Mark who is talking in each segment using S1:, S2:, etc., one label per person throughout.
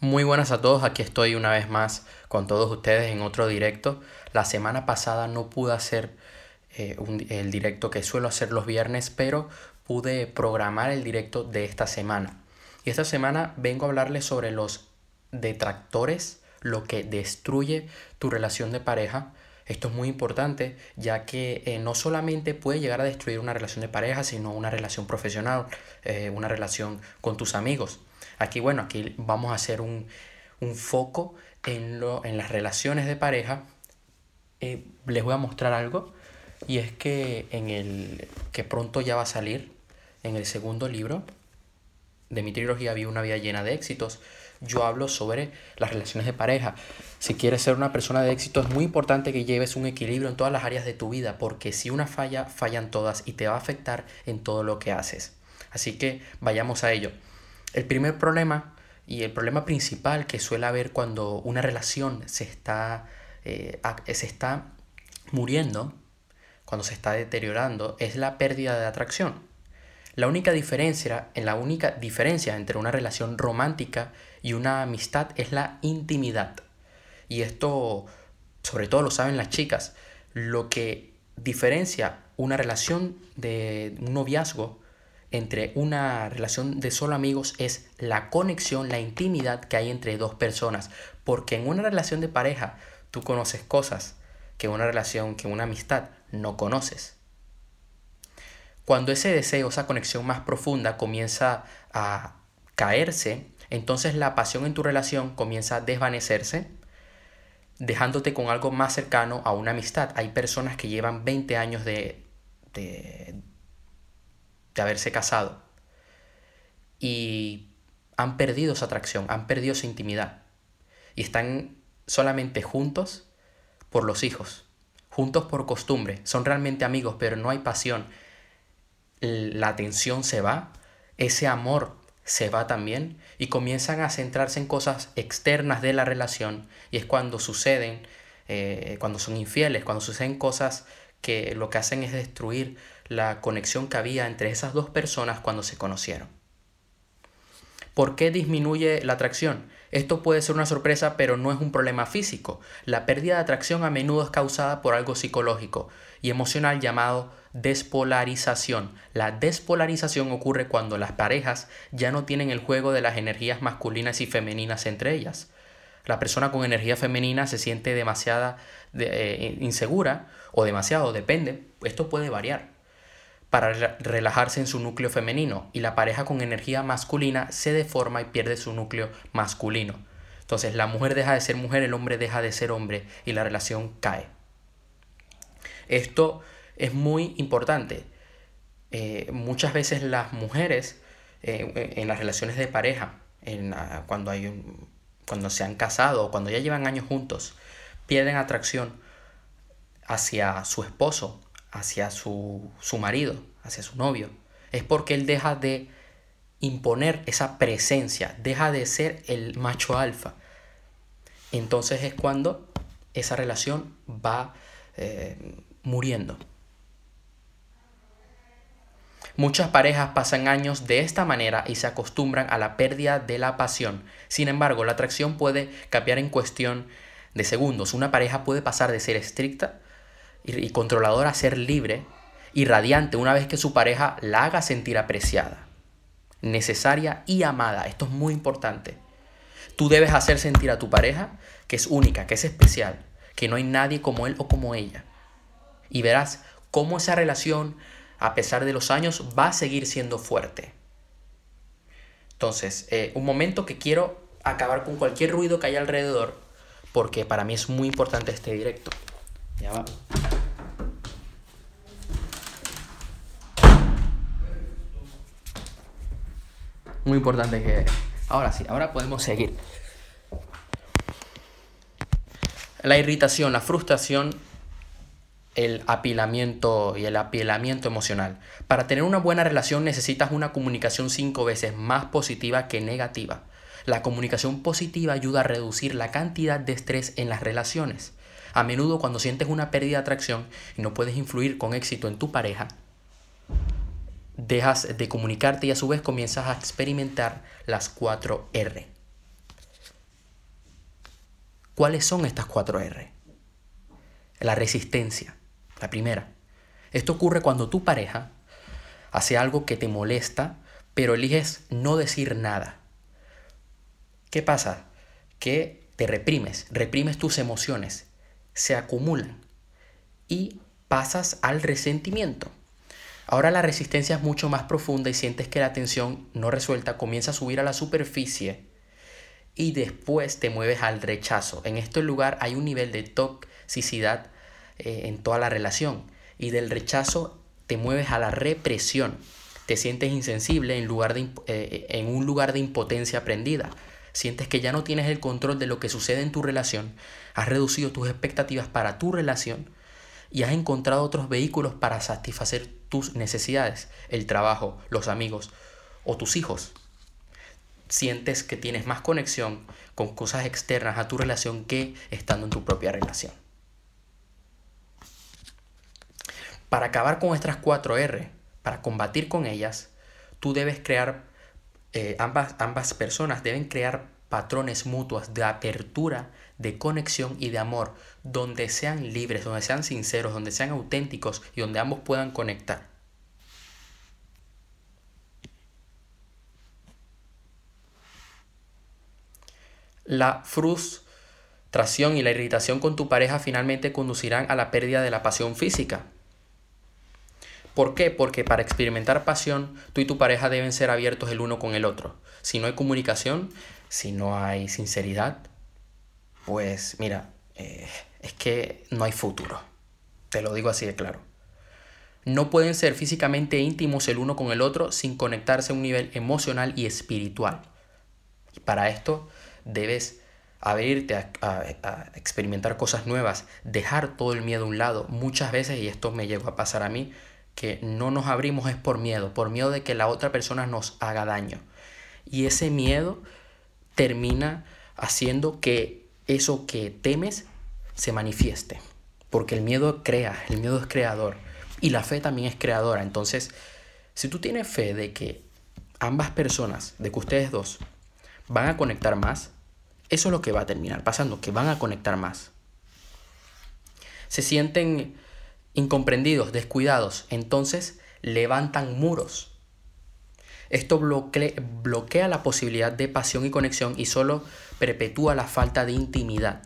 S1: Muy buenas a todos, aquí estoy una vez más con todos ustedes en otro directo. La semana pasada no pude hacer eh, el directo que suelo hacer los viernes, pero pude programar el directo de esta semana. Y esta semana vengo a hablarles sobre los detractores, lo que destruye tu relación de pareja. Esto es muy importante ya que eh, no solamente puede llegar a destruir una relación de pareja, sino una relación profesional, eh, una relación con tus amigos. Aquí, bueno, aquí vamos a hacer un, foco en, lo, en las relaciones de pareja. Eh, les voy a mostrar algo y es que en el que pronto ya va a salir en el segundo libro de mi trilogía Viva una vida llena de éxitos. Yo hablo sobre las relaciones de pareja. Si quieres ser una persona de éxito es muy importante que lleves un equilibrio en todas las áreas de tu vida porque si una falla fallan todas y te va a afectar en todo lo que haces. Así que vayamos a ello el primer problema y el problema principal que suele haber cuando una relación se está, eh, se está muriendo, cuando se está deteriorando, es la pérdida de atracción. La única diferencia, la única diferencia entre una relación romántica y una amistad es la intimidad. Y esto, sobre todo lo saben las chicas, lo que diferencia una relación de un noviazgo entre una relación de solo amigos es la conexión, la intimidad que hay entre dos personas. Porque en una relación de pareja tú conoces cosas que una relación, que una amistad no conoces. Cuando ese deseo, esa conexión más profunda comienza a caerse, entonces la pasión en tu relación comienza a desvanecerse, dejándote con algo más cercano a una amistad. Hay personas que llevan 20 años de, de, de haberse casado. Y han perdido esa atracción, han perdido esa intimidad. Y están solamente juntos por los hijos, juntos por costumbre, son realmente amigos, pero no hay pasión. La atención se va, ese amor se va también y comienzan a centrarse en cosas externas de la relación y es cuando suceden, eh, cuando son infieles, cuando suceden cosas que lo que hacen es destruir la conexión que había entre esas dos personas cuando se conocieron. ¿Por qué disminuye la atracción? Esto puede ser una sorpresa, pero no es un problema físico. La pérdida de atracción a menudo es causada por algo psicológico y emocional llamado despolarización. La despolarización ocurre cuando las parejas ya no tienen el juego de las energías masculinas y femeninas entre ellas. La persona con energía femenina se siente demasiada eh, insegura o demasiado, depende. Esto puede variar para relajarse en su núcleo femenino y la pareja con energía masculina se deforma y pierde su núcleo masculino. Entonces la mujer deja de ser mujer, el hombre deja de ser hombre y la relación cae. Esto es muy importante. Eh, muchas veces las mujeres eh, en las relaciones de pareja, cuando, hay un, cuando se han casado o cuando ya llevan años juntos, pierden atracción hacia su esposo hacia su, marido, hacia su novio, es porque él deja de imponer esa presencia, deja de ser el macho alfa. Entonces es cuando esa relación va eh, muriendo. Muchas parejas pasan años de esta manera y se acostumbran a la pérdida de la pasión. Sin embargo, la atracción puede cambiar en cuestión de segundos. Una pareja puede pasar de ser estricta y controladora ser libre y radiante una vez que su pareja la haga sentir apreciada, necesaria y amada. Esto es muy importante. Tú debes hacer sentir a tu pareja que es única, que es especial, que no hay nadie como él o como ella. Y verás cómo esa relación, a pesar de los años, va a seguir siendo fuerte. Entonces, eh, un momento que quiero acabar con cualquier ruido que haya alrededor, porque para mí es muy importante este directo. Ya va. Muy importante que... Ahora sí, ahora podemos seguir. La irritación, la frustración, el apilamiento y el apilamiento emocional. Para tener una buena relación necesitas una comunicación cinco veces más positiva que negativa. La comunicación positiva ayuda a reducir la cantidad de estrés en las relaciones. A menudo cuando sientes una pérdida de atracción y no puedes influir con éxito en tu pareja, dejas de comunicarte y a su vez comienzas a experimentar las 4 R. ¿Cuáles son estas cuatro R? La resistencia, la primera. Esto ocurre cuando tu pareja hace algo que te molesta, pero eliges no decir nada. ¿Qué pasa? Que te reprimes, reprimes tus emociones, se acumulan y pasas al resentimiento. Ahora la resistencia es mucho más profunda y sientes que la tensión no resuelta comienza a subir a la superficie y después te mueves al rechazo. En este lugar hay un nivel de toxicidad eh, en toda la relación y del rechazo te mueves a la represión. Te sientes insensible en, lugar de, eh, en un lugar de impotencia aprendida. Sientes que ya no tienes el control de lo que sucede en tu relación. Has reducido tus expectativas para tu relación y has encontrado otros vehículos para satisfacer tus necesidades, el trabajo, los amigos o tus hijos. Sientes que tienes más conexión con cosas externas a tu relación que estando en tu propia relación. Para acabar con estas cuatro R, para combatir con ellas, tú debes crear, eh, ambas, ambas personas deben crear patrones mutuos de apertura, de conexión y de amor, donde sean libres, donde sean sinceros, donde sean auténticos y donde ambos puedan conectar. La frustración y la irritación con tu pareja finalmente conducirán a la pérdida de la pasión física. ¿Por qué? Porque para experimentar pasión, tú y tu pareja deben ser abiertos el uno con el otro. Si no hay comunicación, si no hay sinceridad, pues mira, eh, es que no hay futuro. Te lo digo así de claro. No pueden ser físicamente íntimos el uno con el otro sin conectarse a un nivel emocional y espiritual. Y para esto debes abrirte a, a, experimentar cosas nuevas, dejar todo el miedo a un lado. Muchas veces, y esto me llegó a pasar a mí, que no nos abrimos es por miedo, por miedo de que la otra persona nos haga daño. Y ese miedo termina haciendo que eso que temes se manifieste. Porque el miedo crea, el miedo es creador. Y la fe también es creadora. Entonces, si tú tienes fe de que ambas personas, de que ustedes dos, van a conectar más, eso es lo que va a terminar pasando, que van a conectar más. Se sienten incomprendidos, descuidados, entonces levantan muros esto bloquea la posibilidad de pasión y conexión y solo perpetúa la falta de intimidad.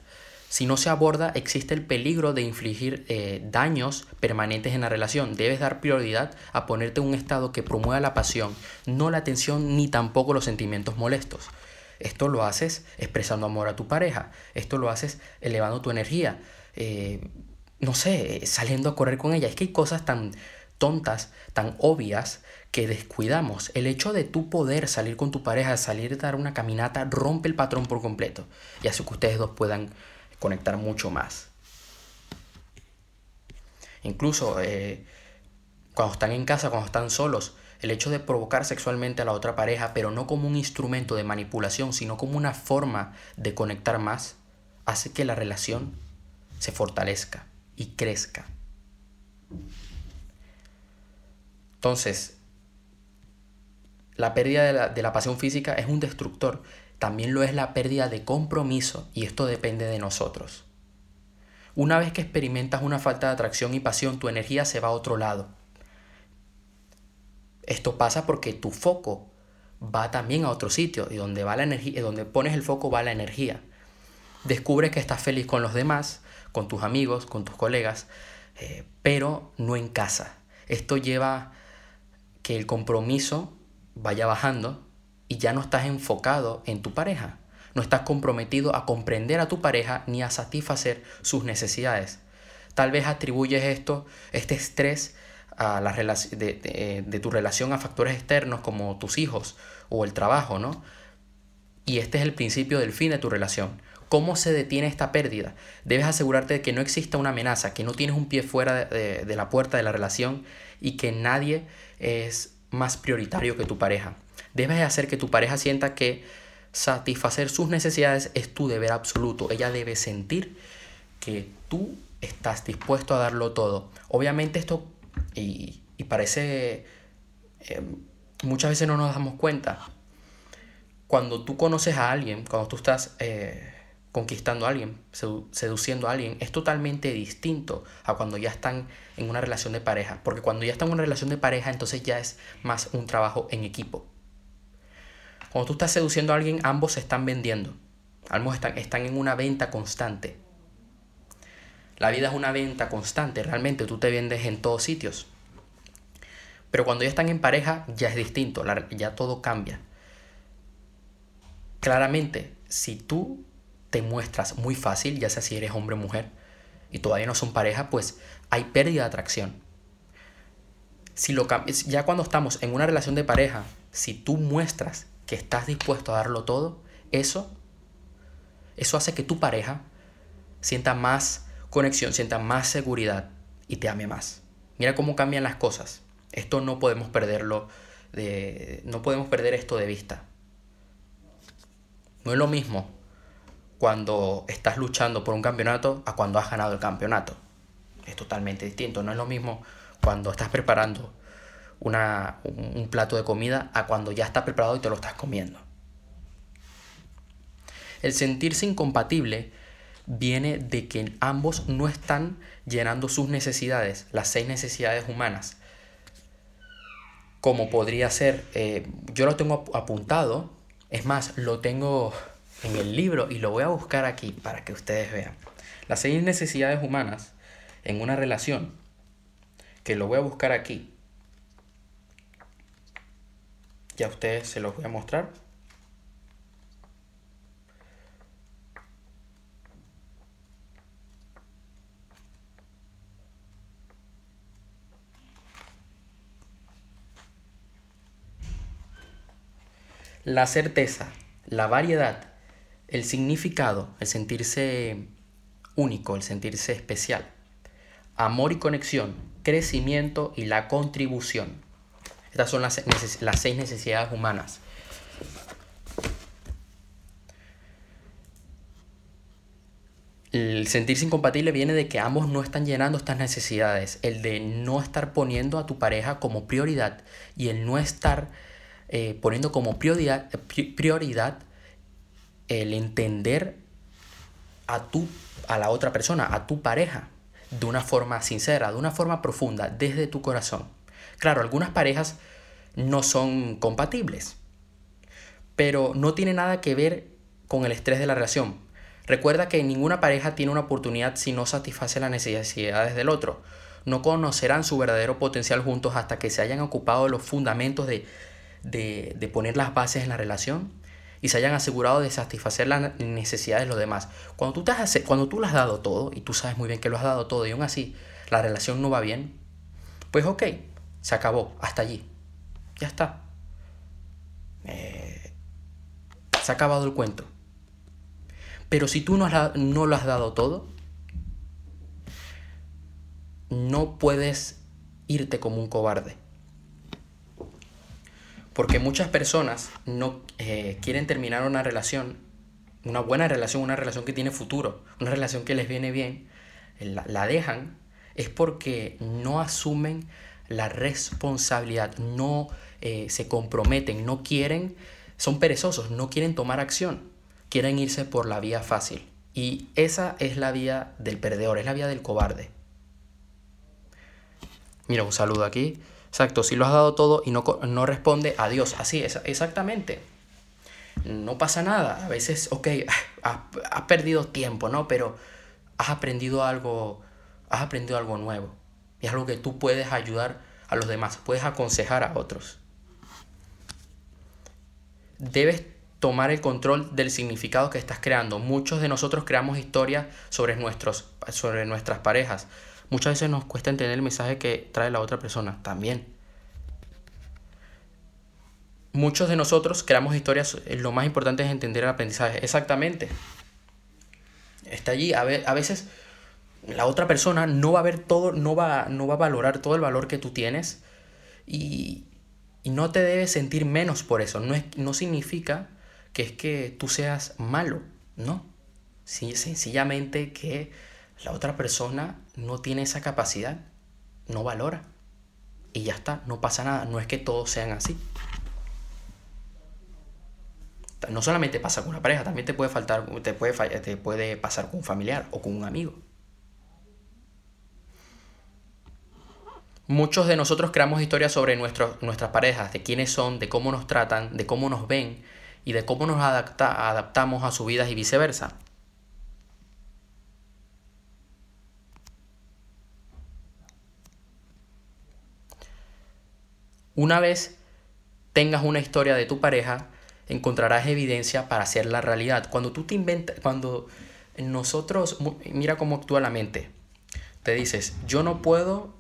S1: Si no se aborda, existe el peligro de infligir eh, daños permanentes en la relación. Debes dar prioridad a ponerte en un estado que promueva la pasión, no la tensión ni tampoco los sentimientos molestos. Esto lo haces expresando amor a tu pareja. Esto lo haces elevando tu energía. Eh, no sé, saliendo a correr con ella. Es que hay cosas tan tontas, tan obvias, que descuidamos. El hecho de tu poder salir con tu pareja, salir a dar una caminata, rompe el patrón por completo y hace que ustedes dos puedan conectar mucho más. Incluso eh, cuando están en casa, cuando están solos, el hecho de provocar sexualmente a la otra pareja, pero no como un instrumento de manipulación, sino como una forma de conectar más, hace que la relación se fortalezca y crezca. Entonces, la pérdida de la, de la, pasión física es un destructor. También lo es la pérdida de compromiso y esto depende de nosotros. Una vez que experimentas una falta de atracción y pasión, tu energía se va a otro lado. Esto pasa porque tu foco va también a otro sitio y donde va la energía, donde pones el foco va la energía. Descubres que estás feliz con los demás, con tus amigos, con tus colegas, eh, pero no en casa. Esto lleva que el compromiso vaya bajando y ya no estás enfocado en tu pareja. No estás comprometido a comprender a tu pareja ni a satisfacer sus necesidades. Tal vez atribuyes esto, este estrés a la de, de, tu relación a factores externos como tus hijos o el trabajo, ¿no? Y este es el principio del fin de tu relación. ¿Cómo se detiene esta pérdida? Debes asegurarte de que no exista una amenaza, que no tienes un pie fuera de, de la puerta de la relación y que nadie es más prioritario que tu pareja. Debes hacer que tu pareja sienta que satisfacer sus necesidades es tu deber absoluto. Ella debe sentir que tú estás dispuesto a darlo todo. Obviamente esto, y, parece, eh, muchas veces no nos damos cuenta. Cuando tú conoces a alguien, cuando tú estás eh, conquistando a alguien, seduciendo a alguien, es totalmente distinto a cuando ya están en una relación de pareja. Porque cuando ya están en una relación de pareja, entonces ya es más un trabajo en equipo. Cuando tú estás seduciendo a alguien, ambos se están vendiendo. Ambos están, están en una venta constante. La vida es una venta constante, realmente tú te vendes en todos sitios. Pero cuando ya están en pareja, ya es distinto, ya todo cambia. Claramente, si tú te muestras muy fácil, ya sea si eres hombre o mujer, y todavía no son pareja, pues hay pérdida de atracción. Si lo ya cuando estamos en una relación de pareja, si tú muestras que estás dispuesto a darlo todo, eso, eso hace que tu pareja sienta más conexión, sienta más seguridad y te ame más. Mira cómo cambian las cosas. Esto no podemos perderlo de, no podemos perder esto de vista. No es lo mismo cuando estás luchando por un campeonato a cuando has ganado el campeonato. Es totalmente distinto. No es lo mismo cuando estás preparando una, un plato de comida a cuando ya está preparado y te lo estás comiendo. El sentirse incompatible viene de que ambos no están llenando sus necesidades, las seis necesidades humanas. Como podría ser, eh, yo lo tengo apuntado, es más, lo tengo en el libro y lo voy a buscar aquí para que ustedes vean. Las seis necesidades humanas en una relación, que lo voy a buscar aquí. Ya ustedes se los voy a mostrar. La certeza, la variedad el significado, el sentirse único, el sentirse especial. Amor y conexión, crecimiento y la contribución. Estas son las, las seis necesidades humanas. El sentirse incompatible viene de que ambos no están llenando estas necesidades. El de no estar poniendo a tu pareja como prioridad y el no estar eh, poniendo como prioridad, prioridad el entender a tu, a la otra persona, a tu pareja, de una forma sincera, de una forma profunda, desde tu corazón. Claro, algunas parejas no son compatibles, pero no tiene nada que ver con el estrés de la relación. Recuerda que ninguna pareja tiene una oportunidad si no satisface las necesidades del otro. No conocerán su verdadero potencial juntos hasta que se hayan ocupado los fundamentos de, de, de poner las bases en la relación y se hayan asegurado de satisfacer las necesidades de los demás. Cuando tú, te has, cuando tú lo has dado todo y tú sabes muy bien que lo has dado todo y aún así la relación no va bien, pues ok, se acabó, hasta allí. Ya está. Eh, se ha acabado el cuento. Pero si tú no, no lo has dado todo, no puedes irte como un cobarde. Porque muchas personas no eh, quieren terminar una relación, una buena relación, una relación que tiene futuro, una relación que les viene bien, la, dejan, es porque no asumen la responsabilidad, no eh, se comprometen, no quieren, son perezosos, no quieren tomar acción, quieren irse por la vía fácil. Y esa es la vía del perdedor, es la vía del cobarde. Mira, un saludo aquí. Exacto, si lo has dado todo y no, no responde, adiós. Así es, exactamente. No pasa nada. A veces, ok, has, perdido tiempo, ¿no? Pero has aprendido algo, has aprendido algo nuevo. Y es algo que tú puedes ayudar a los demás, puedes aconsejar a otros. Debes tomar el control del significado que estás creando. Muchos de nosotros creamos historias sobre, nuestros, sobre nuestras parejas Muchas veces nos cuesta entender el mensaje que trae la otra persona también. Muchos de nosotros creamos historias, eh, lo más importante es entender el aprendizaje. Exactamente. Está allí. A, veces la otra persona no va a ver todo, no va, no va a valorar todo el valor que tú tienes y, no te debes sentir menos por eso. No, es, no significa que es que tú seas malo, no. Sí, sencillamente que la otra persona no tiene esa capacidad, no valora. Y ya está, no pasa nada, no es que todos sean así. No solamente pasa con una pareja, también te puede, faltar, te puede, te puede pasar con un familiar o con un amigo. Muchos de nosotros creamos historias sobre nuestras parejas, de quiénes son, de cómo nos tratan, de cómo nos ven y de cómo nos adaptamos a su vida y viceversa. Una vez tengas una historia de tu pareja, encontrarás evidencia para hacerla realidad. Cuando tú te inventas, cuando nosotros, mira cómo actúa la mente, te dices, yo no puedo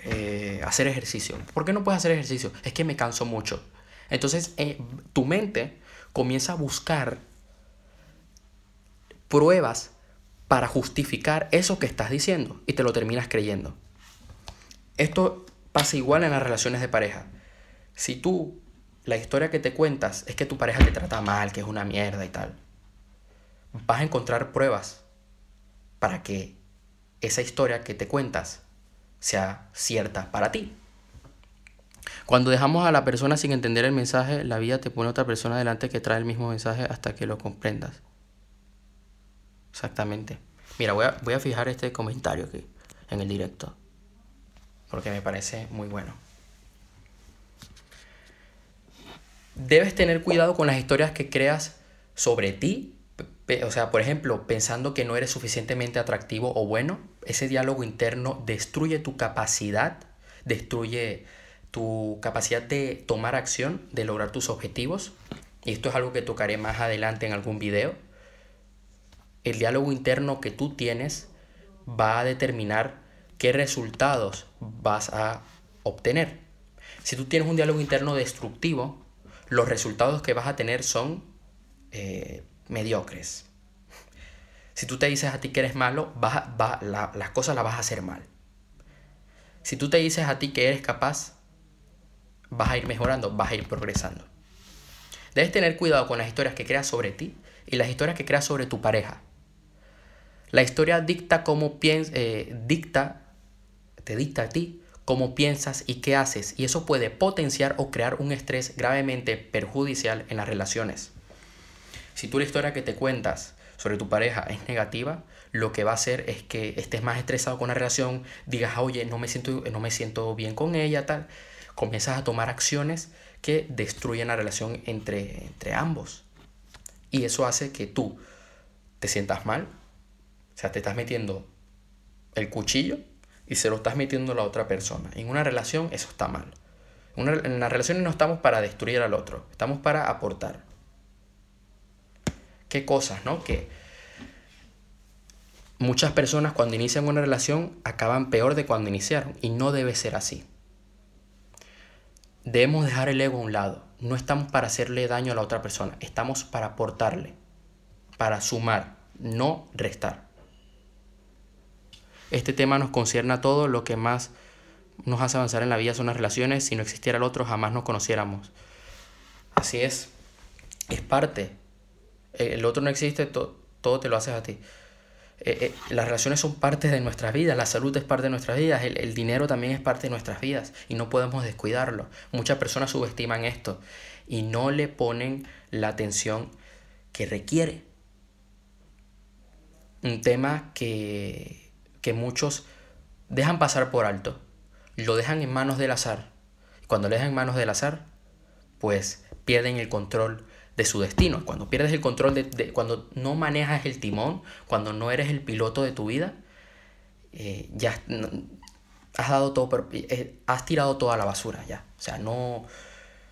S1: eh, hacer ejercicio. ¿Por qué no puedes hacer ejercicio? Es que me canso mucho. Entonces, eh, tu mente comienza a buscar pruebas para justificar eso que estás diciendo y te lo terminas creyendo. Esto pasa igual en las relaciones de pareja. Si tú, la historia que te cuentas es que tu pareja te trata mal, que es una mierda y tal, vas a encontrar pruebas para que esa historia que te cuentas sea cierta para ti. Cuando dejamos a la persona sin entender el mensaje, la vida te pone otra persona delante que trae el mismo mensaje hasta que lo comprendas. Exactamente. Mira, voy a, voy a fijar este comentario aquí en el directo. Porque me parece muy bueno. Debes tener cuidado con las historias que creas sobre ti. O sea, por ejemplo, pensando que no eres suficientemente atractivo o bueno, ese diálogo interno destruye tu capacidad, destruye tu capacidad de tomar acción, de lograr tus objetivos. Y esto es algo que tocaré más adelante en algún video. El diálogo interno que tú tienes va a determinar qué resultados vas a obtener. Si tú tienes un diálogo interno destructivo, los resultados que vas a tener son eh, mediocres. Si tú te dices a ti que eres malo, vas las cosas las vas a hacer mal. Si tú te dices a ti que eres capaz, vas a ir mejorando, vas a ir progresando. Debes tener cuidado con las historias que creas sobre ti y las historias que creas sobre tu pareja. La historia dicta cómo piensas, eh, dicta, te dicta a ti cómo piensas y qué haces, y eso puede potenciar o crear un estrés gravemente perjudicial en las relaciones. Si tú la historia que te cuentas sobre tu pareja es negativa, lo que va a hacer es que estés más estresado con la relación, digas, oye, no me siento, no me siento bien con ella, tal comienzas a tomar acciones que destruyen la relación entre, entre ambos. Y eso hace que tú te sientas mal, o sea, te estás metiendo el cuchillo y se lo estás metiendo a la otra persona. En una relación eso está mal. en las relaciones no estamos para destruir al otro, estamos para aportar. ¿Qué cosas, no? Que muchas personas cuando inician una relación acaban peor de cuando iniciaron y no debe ser así. Debemos dejar el ego a un lado. No estamos para hacerle daño a la otra persona, estamos para aportarle, para sumar, no restar. Este tema nos concierne a todos, lo que más nos hace avanzar en la vida son las relaciones, si no existiera el otro jamás nos conociéramos. Así es, es parte. El otro no existe, todo te lo haces a ti. Eh, eh, las relaciones son parte de nuestras vidas, la salud es parte de nuestras vidas, el, el, dinero también es parte de nuestras vidas y no podemos descuidarlo. Muchas personas subestiman esto y no le ponen la atención que requiere. Un tema que, que muchos dejan pasar por alto, lo dejan en manos del azar. Cuando lo dejan en manos del azar, pues pierden el control de su destino. Cuando pierdes el control, de, cuando no manejas el timón, cuando no eres el piloto de tu vida, eh, ya has dado todo, eh, has tirado toda la basura ya. O sea, no,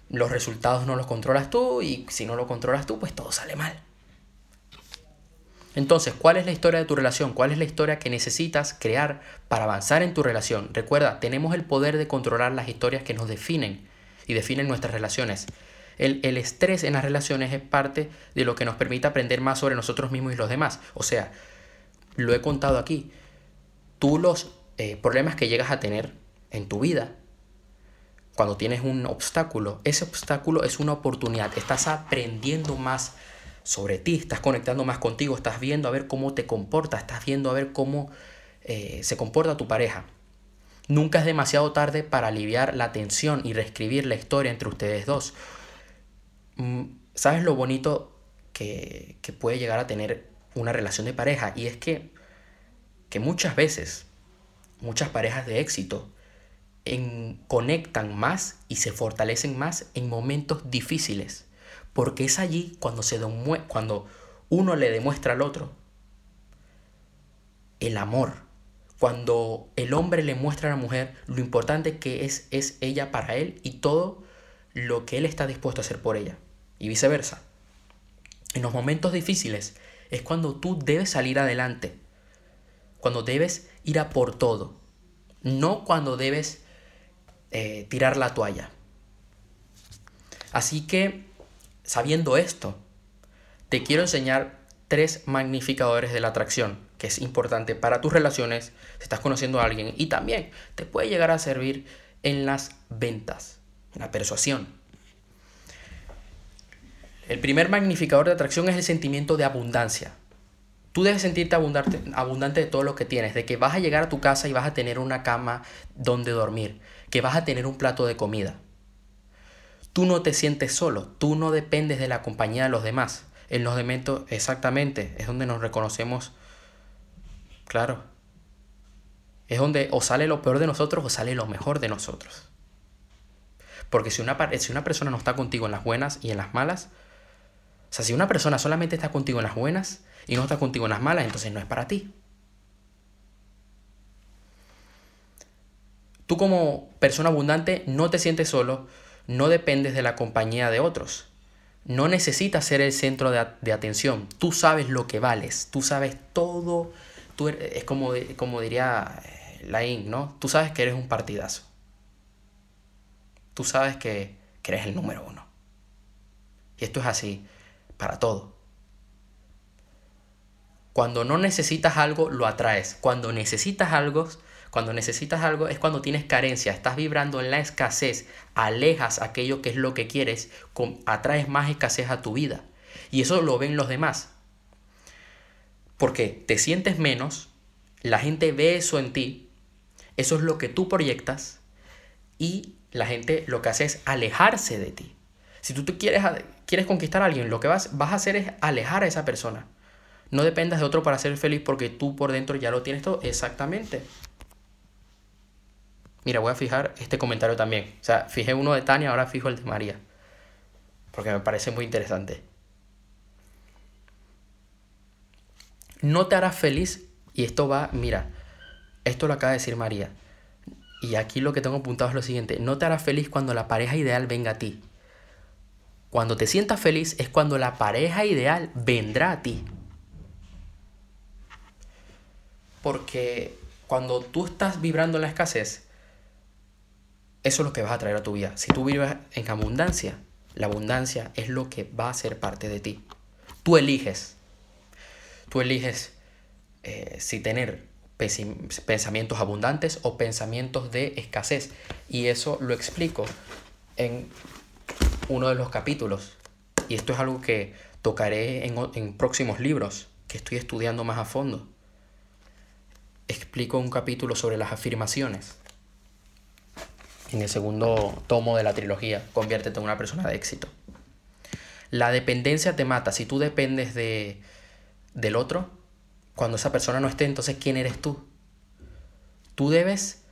S1: los resultados no los controlas tú y si no lo controlas tú, pues todo sale mal. Entonces, ¿cuál es la historia de tu relación? ¿Cuál es la historia que necesitas crear para avanzar en tu relación? Recuerda, tenemos el poder de controlar las historias que nos definen y definen nuestras relaciones. El, estrés en las relaciones es parte de lo que nos permite aprender más sobre nosotros mismos y los demás. O sea, lo he contado aquí. Tú los eh, problemas que llegas a tener en tu vida, cuando tienes un obstáculo, ese obstáculo es una oportunidad. Estás aprendiendo más sobre ti, estás conectando más contigo, estás viendo a ver cómo te comporta, estás viendo a ver cómo eh, se comporta tu pareja. Nunca es demasiado tarde para aliviar la tensión y reescribir la historia entre ustedes dos. Mm, ¿sabes lo bonito que, que puede llegar a tener una relación de pareja? Y es que, que muchas veces, muchas parejas de éxito, en, conectan más y se fortalecen más en momentos difíciles. Porque es allí cuando, se cuando uno le demuestra al otro el amor. Cuando el hombre le muestra a la mujer lo importante que es, es ella para él y todo lo que él está dispuesto a hacer por ella. Y viceversa. En los momentos difíciles es cuando tú debes salir adelante. Cuando debes ir a por todo. No cuando debes eh, tirar la toalla. Así que, sabiendo esto, te quiero enseñar tres magnificadores de la atracción, que es importante para tus relaciones, si estás conociendo a alguien, y también te puede llegar a servir en las ventas, en la persuasión. El primer magnificador de atracción es el sentimiento de abundancia. Tú debes sentirte abundante, abundante de todo lo que tienes, de que vas a llegar a tu casa y vas a tener una cama donde dormir, que vas a tener un plato de comida. Tú no te sientes solo, tú no dependes de la compañía de los demás. En los dementos, exactamente, es donde nos reconocemos, claro. Es donde o sale lo peor de nosotros o sale lo mejor de nosotros. Porque si una, si una persona no está contigo en las buenas y en las malas, o sea, si una persona solamente está contigo en las buenas y no está contigo en las malas, entonces no es para ti. Tú como persona abundante no te sientes solo, no dependes de la compañía de otros. No necesitas ser el centro de, atención. Tú sabes lo que vales. Tú sabes todo. Tú es como, como diría eh, Lain, ¿no? Tú sabes que eres un partidazo. Tú sabes que, que eres el número uno. Y esto es así para todo. Cuando no necesitas algo, lo atraes. Cuando necesitas algo, cuando necesitas algo es cuando tienes carencia, estás vibrando en la escasez, alejas aquello que es lo que quieres, atraes más escasez a tu vida. Y eso lo ven los demás. Porque te sientes menos, la gente ve eso en ti, eso es lo que tú proyectas y la gente lo que hace es alejarse de ti. Si tú te quieres, quieres conquistar a alguien, lo que vas, vas a hacer es alejar a esa persona. No dependas de otro para ser feliz porque tú por dentro ya lo tienes todo. Exactamente. Mira, voy a fijar este comentario también. O sea, fijé uno de Tania, ahora fijo el de María. Porque me parece muy interesante. No te harás feliz, y esto va, mira, esto lo acaba de decir María. Y aquí lo que tengo apuntado es lo siguiente, no te harás feliz cuando la pareja ideal venga a ti. Cuando te sientas feliz es cuando la pareja ideal vendrá a ti. Porque cuando tú estás vibrando en la escasez, eso es lo que vas a traer a tu vida. Si tú vives en abundancia, la abundancia es lo que va a ser parte de ti. Tú eliges. Tú eliges eh, si tener pensamientos abundantes o pensamientos de escasez. Y eso lo explico en uno de los capítulos. Y esto es algo que tocaré en, en próximos libros que estoy estudiando más a fondo. Explico un capítulo sobre las afirmaciones en el segundo tomo de la trilogía, Conviértete en una persona de éxito. La dependencia te mata. Si tú dependes de, del otro, cuando esa persona no esté, entonces ¿quién eres tú? Tú debes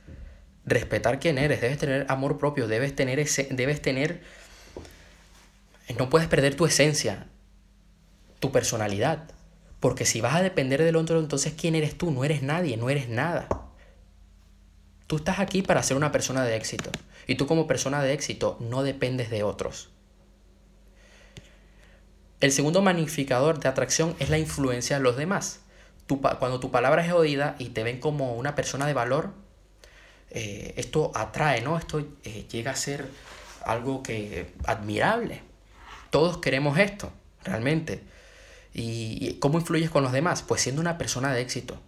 S1: respetar quién eres, debes tener amor propio, debes tener ese, debes tener no puedes perder tu esencia, tu personalidad, porque si vas a depender del otro, entonces ¿quién eres tú? No eres nadie, no eres nada. Tú estás aquí para ser una persona de éxito. Y tú como persona de éxito no dependes de otros. El segundo magnificador de atracción es la influencia de los demás. cuando tu palabra es oída y te ven como una persona de valor, eh, esto atrae, ¿no? Esto eh, llega a ser algo que admirable. Todos queremos esto, realmente. ¿Y cómo influyes con los demás? Pues siendo una persona de éxito.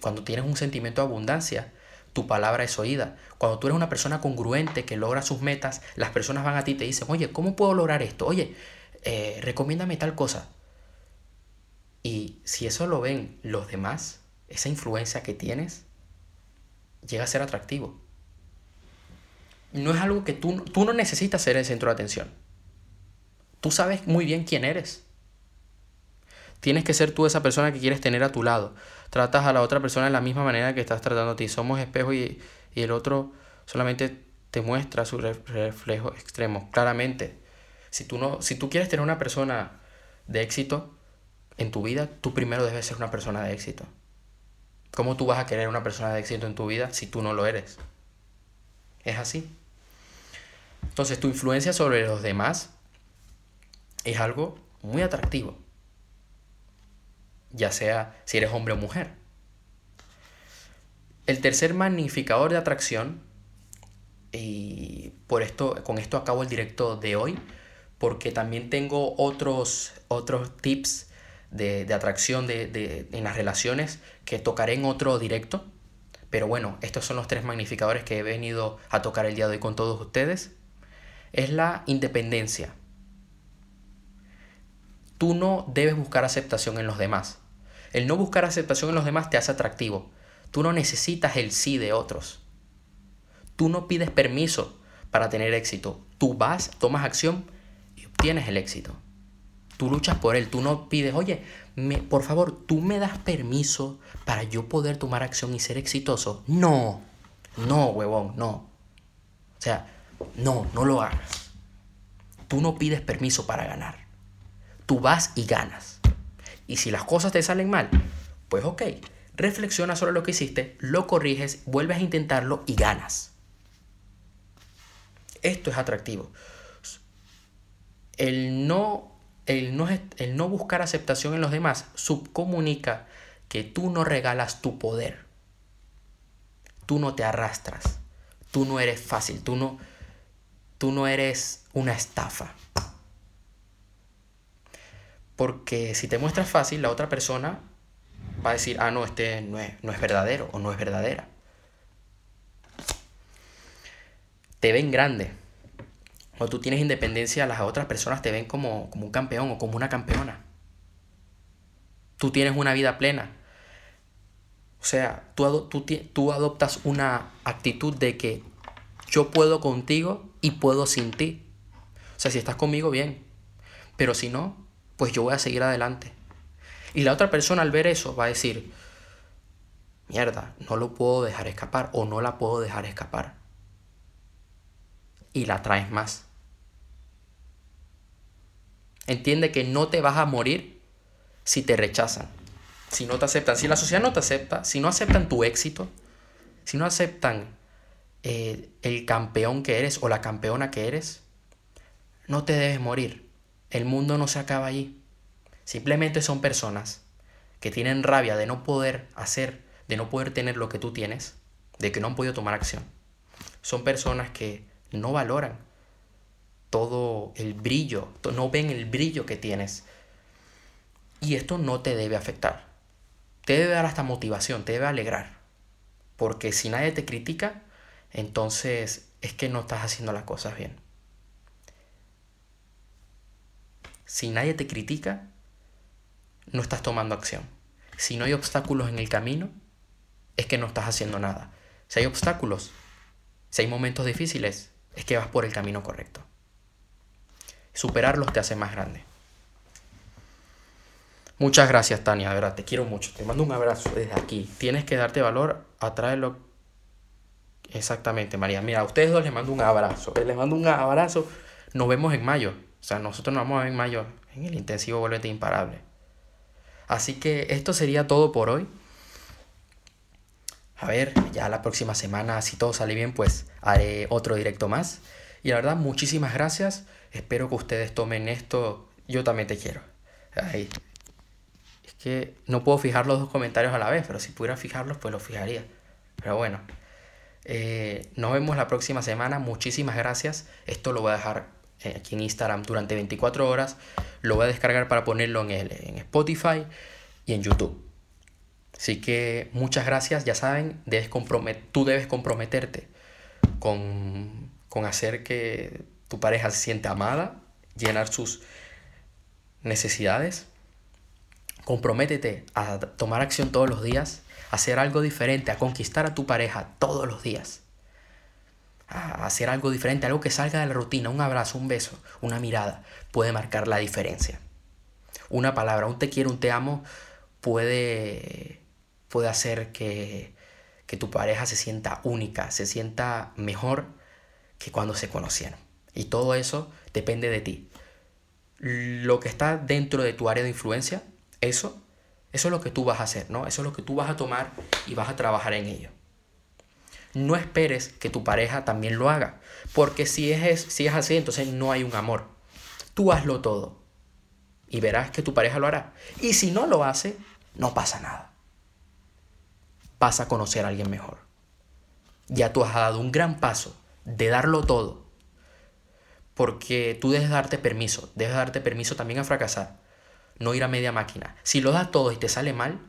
S1: Cuando tienes un sentimiento de abundancia, tu palabra es oída. Cuando tú eres una persona congruente que logra sus metas, las personas van a ti y te dicen, oye, ¿cómo puedo lograr esto? Oye, eh, recomiéndame tal cosa. Y si eso lo ven los demás, esa influencia que tienes, llega a ser atractivo. No es algo que tú, tú no necesitas ser el centro de atención. Tú sabes muy bien quién eres. Tienes que ser tú esa persona que quieres tener a tu lado. Tratas a la otra persona de la misma manera que estás tratando a ti. Somos espejos y, y el otro solamente te muestra su reflejo extremo. Claramente, si tú, no, si tú quieres tener una persona de éxito en tu vida, tú primero debes ser una persona de éxito. ¿Cómo tú vas a querer una persona de éxito en tu vida si tú no lo eres? Es así. Entonces, tu influencia sobre los demás es algo muy atractivo. Ya sea si eres hombre o mujer. El tercer magnificador de atracción, y por esto, con esto acabo el directo de hoy, porque también tengo otros, otros tips de, atracción de, en las relaciones que tocaré en otro directo. Pero bueno, estos son los tres magnificadores que he venido a tocar el día de hoy con todos ustedes. Es la independencia. Tú no debes buscar aceptación en los demás. El no buscar aceptación en los demás te hace atractivo. Tú no necesitas el sí de otros. Tú no pides permiso para tener éxito. Tú vas, tomas acción y obtienes el éxito. Tú luchas por él, tú no pides, oye, por favor, tú me das permiso para yo poder tomar acción y ser exitoso. No, no, huevón, no. O sea, no, no lo hagas. Tú no pides permiso para ganar. Tú vas y ganas. Y si las cosas te salen mal, pues ok, reflexiona sobre lo que hiciste, lo corriges, vuelves a intentarlo y ganas. Esto es atractivo. El no el no, el no buscar aceptación en los demás subcomunica que tú no regalas tu poder. Tú no te arrastras. Tú no eres fácil. Tú no, tú no eres una estafa. Porque si te muestras fácil, la otra persona va a decir, ah, no, este no es, no es verdadero o no es verdadera. Te ven grande cuando tú tienes independencia, las otras personas te ven como, un campeón o como una campeona. Tú tienes una vida plena. O sea, tú, tú, tú adoptas una actitud de que yo puedo contigo y puedo sin ti. O sea, si estás conmigo, bien. Pero si no, pues yo voy a seguir adelante. Y la otra persona al ver eso va a decir, mierda, no lo puedo dejar escapar o no la puedo dejar escapar y la traes más. Entiende que no te vas a morir si te rechazan, si no te aceptan, si la sociedad no te acepta, si no aceptan tu éxito, si no aceptan eh, el campeón que eres o la campeona que eres, no te debes morir. El mundo no se acaba allí. Simplemente son personas que tienen rabia de no poder hacer, de no poder tener lo que tú tienes, de que no han podido tomar acción. Son personas que no valoran todo el brillo, no ven el brillo que tienes. Y esto no te debe afectar. Te debe dar hasta motivación, te debe alegrar. Porque si nadie te critica, entonces es que no estás haciendo las cosas bien. Si nadie te critica, no estás tomando acción. Si no hay obstáculos en el camino, es que no estás haciendo nada. Si hay obstáculos, si hay momentos difíciles, es que vas por el camino correcto. Superarlos te hace más grande. Muchas gracias, Tania, de verdad, te quiero mucho. Te mando un abrazo desde aquí. Tienes que darte valor, atraerlo. Exactamente, María. Mira, a ustedes dos les mando un abrazo. Les mando un abrazo. Nos vemos en mayo. O sea, nosotros nos vamos a ver en mayo en el intensivo Vuélvete Imparable. Así que esto sería todo por hoy. A ver, ya la próxima semana, si todo sale bien, pues haré otro directo más. Y la verdad, muchísimas gracias. Espero que ustedes tomen esto. Yo también te quiero. Ay. Es que no puedo fijar los dos comentarios a la vez, pero si pudiera fijarlos, pues los fijaría. Pero bueno. Eh, nos vemos la próxima semana. Muchísimas gracias. Esto lo voy a dejar aquí en Instagram durante 24 horas. Lo voy a descargar para ponerlo en, el, en Spotify y en YouTube. Así que muchas gracias, ya saben, debes tú debes comprometerte con, con hacer que tu pareja se sienta amada, llenar sus necesidades. Comprométete a tomar acción todos los días, hacer algo diferente, a conquistar a tu pareja todos los días. A hacer algo diferente, algo que salga de la rutina, un abrazo, un beso, una mirada, puede marcar la diferencia. Una palabra, un te quiero, un te amo, puede, puede hacer que, que tu pareja se sienta única, se sienta mejor que cuando se conocieron. Y todo eso depende de ti. Lo que está dentro de tu área de influencia, eso, eso es lo que tú vas a hacer, ¿no? Eso es lo que tú vas a tomar y vas a trabajar en ello. No esperes que tu pareja también lo haga, porque si es, si es así, entonces no hay un amor. Tú hazlo todo y verás que tu pareja lo hará. Y si no lo hace, no pasa nada. Vas a conocer a alguien mejor. Ya tú has dado un gran paso de darlo todo. Porque tú debes darte permiso, debes darte permiso también a fracasar, no ir a media máquina. Si lo das todo y te sale mal,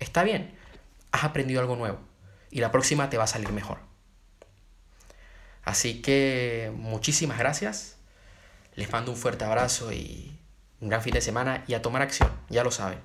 S1: está bien, has aprendido algo nuevo y la próxima te va a salir mejor. Así que muchísimas gracias, les mando un fuerte abrazo y un gran fin de semana y a tomar acción, ya lo saben.